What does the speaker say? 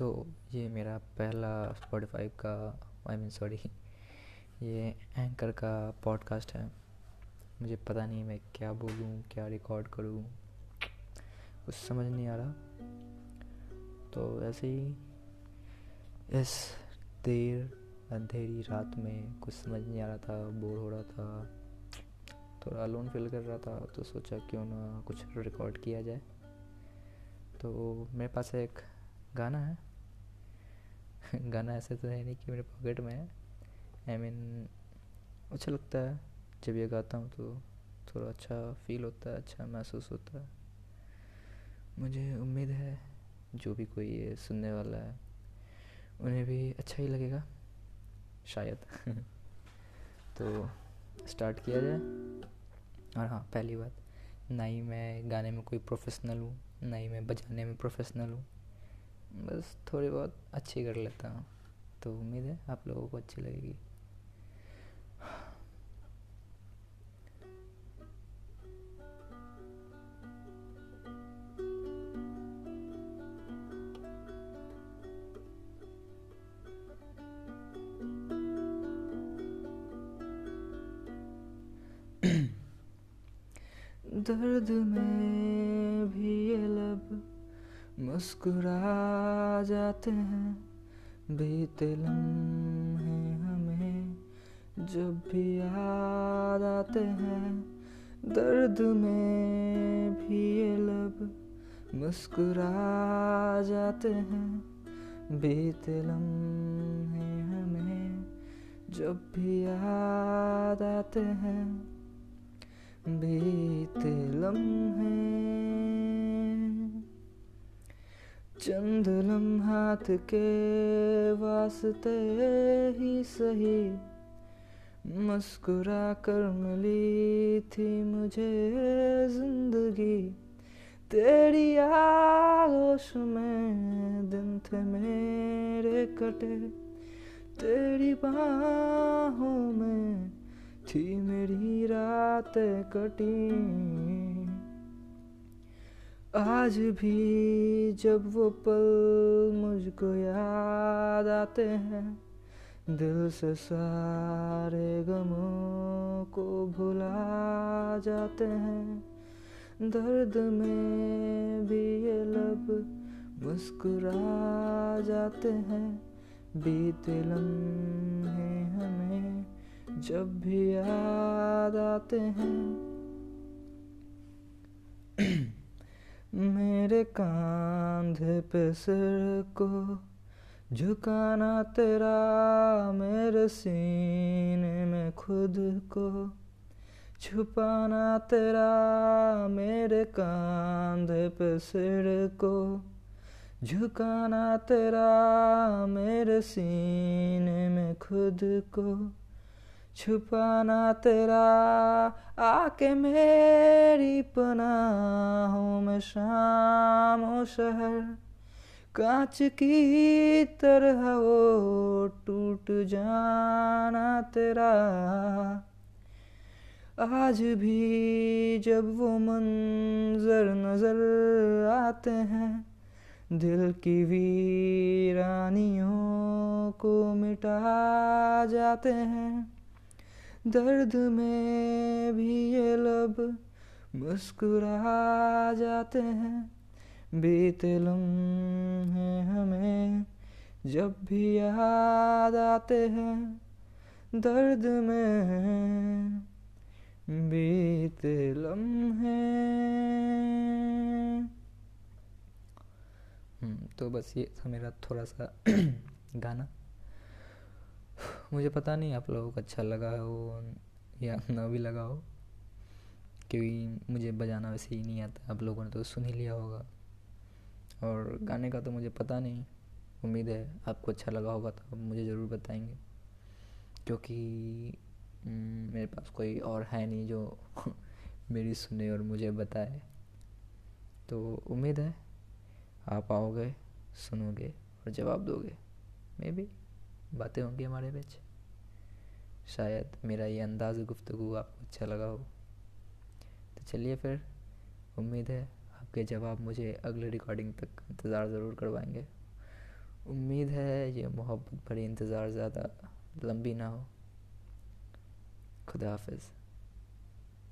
सो so, ये मेरा पहला स्पॉटिफाई का आई मीन सॉरी ये एंकर का पॉडकास्ट है। मुझे पता नहीं मैं क्या बोलूँ क्या रिकॉर्ड करूँ कुछ समझ नहीं आ रहा। तो ऐसे ही इस देर अंधेरी रात में कुछ समझ नहीं आ रहा था बोर हो रहा था थोड़ा लोन फील कर रहा था तो सोचा क्यों ना कुछ रिकॉर्ड किया जाए। तो मेरे पास एक गाना है। गाना ऐसे तो है नहीं कि मेरे पॉकेट में है। आई मीन अच्छा लगता है। जब ये गाता हूँ तो थोड़ा अच्छा फील होता है अच्छा महसूस होता है। मुझे उम्मीद है जो भी कोई ये सुनने वाला है, उन्हें भी अच्छा ही लगेगा, शायद। तो स्टार्ट किया जाए। और हाँ पहली बात, ना ही मैं गाने में कोई प्रोफेशनल हूँ, ना ही मैं बजाने में प्रोफेशनल हूँ। बस थोड़ी बहुत अच्छी कर लेता हूँ। तो उम्मीद है आप लोगों को अच्छी लगेगी। दर्द में भी ये लब मुस्कुरा जाते हैं। बीते लम्हे हमें जब भी याद आते हैं। दर्द में भी ये लब मुस्कुरा जाते हैं। बीते लम्हे हमें जब भी याद आते हैं। बीते लम्हे चंद लम्हात के वास्ते ही सही। मुस्कुरा कर मिली थी मुझे ज़िंदगी। तेरी आगोश में दिन थे मेरे कटे। तेरी बाहों में थी मेरी रात कटी। आज भी जब वो पल मुझको याद आते हैं, दिल से सारे गमों को भुला जाते हैं। दर्द में भी ये लब मुस्कुरा जाते हैं। बीते लम्हे हमें जब भी याद आते हैं मेरे कांधे पे सिर को झुकाना तेरा, मेरे सीने में खुद को छुपाना तेरा, मेरे कांधे पे सिर को झुकाना तेरा, मेरे सीने में खुद को छुपाना तेरा, आके मेरी पना पनाहों में शाम शहर। कांच की तरह वो टूट जाना तेरा। आज भी जब वो मंजर नज़र आते हैं, दिल की वीरानियों को मिटा जाते हैं। दर्द में भी ये लब मुस्कुरा जाते हैं। बीते लम्हे हमें जब भी याद आते हैं दर्द में बीते लम्हे। हम्म, तो बस ये था मेरा थोड़ा सा गाना। मुझे पता नहीं आप लोगों को अच्छा लगा हो या ना भी लगा हो क्योंकि मुझे बजाना वैसे ही नहीं आता। आप लोगों ने तो सुन ही लिया होगा। और गाने का तो मुझे पता नहीं। उम्मीद है आपको अच्छा लगा होगा तो आप मुझे ज़रूर बताएँगे। क्योंकि हम्म, मेरे पास कोई और है नहीं जो मेरी सुने और मुझे बताए। तो उम्मीद है आप आओगे सुनोगे और जवाब दोगे। मे बी बातें होंगी हमारे बीच। शायद मेरा ये अंदाज गुफ्तु आपको अच्छा लगा हो। तो चलिए फिर, उम्मीद है आपके जवाब मुझे अगले रिकॉर्डिंग तक इंतज़ार ज़रूर करवाएँगे। उम्मीद है ये मोहब्बत भरी इंतज़ार ज़्यादा लंबी ना हो। खुदा हाफिज़।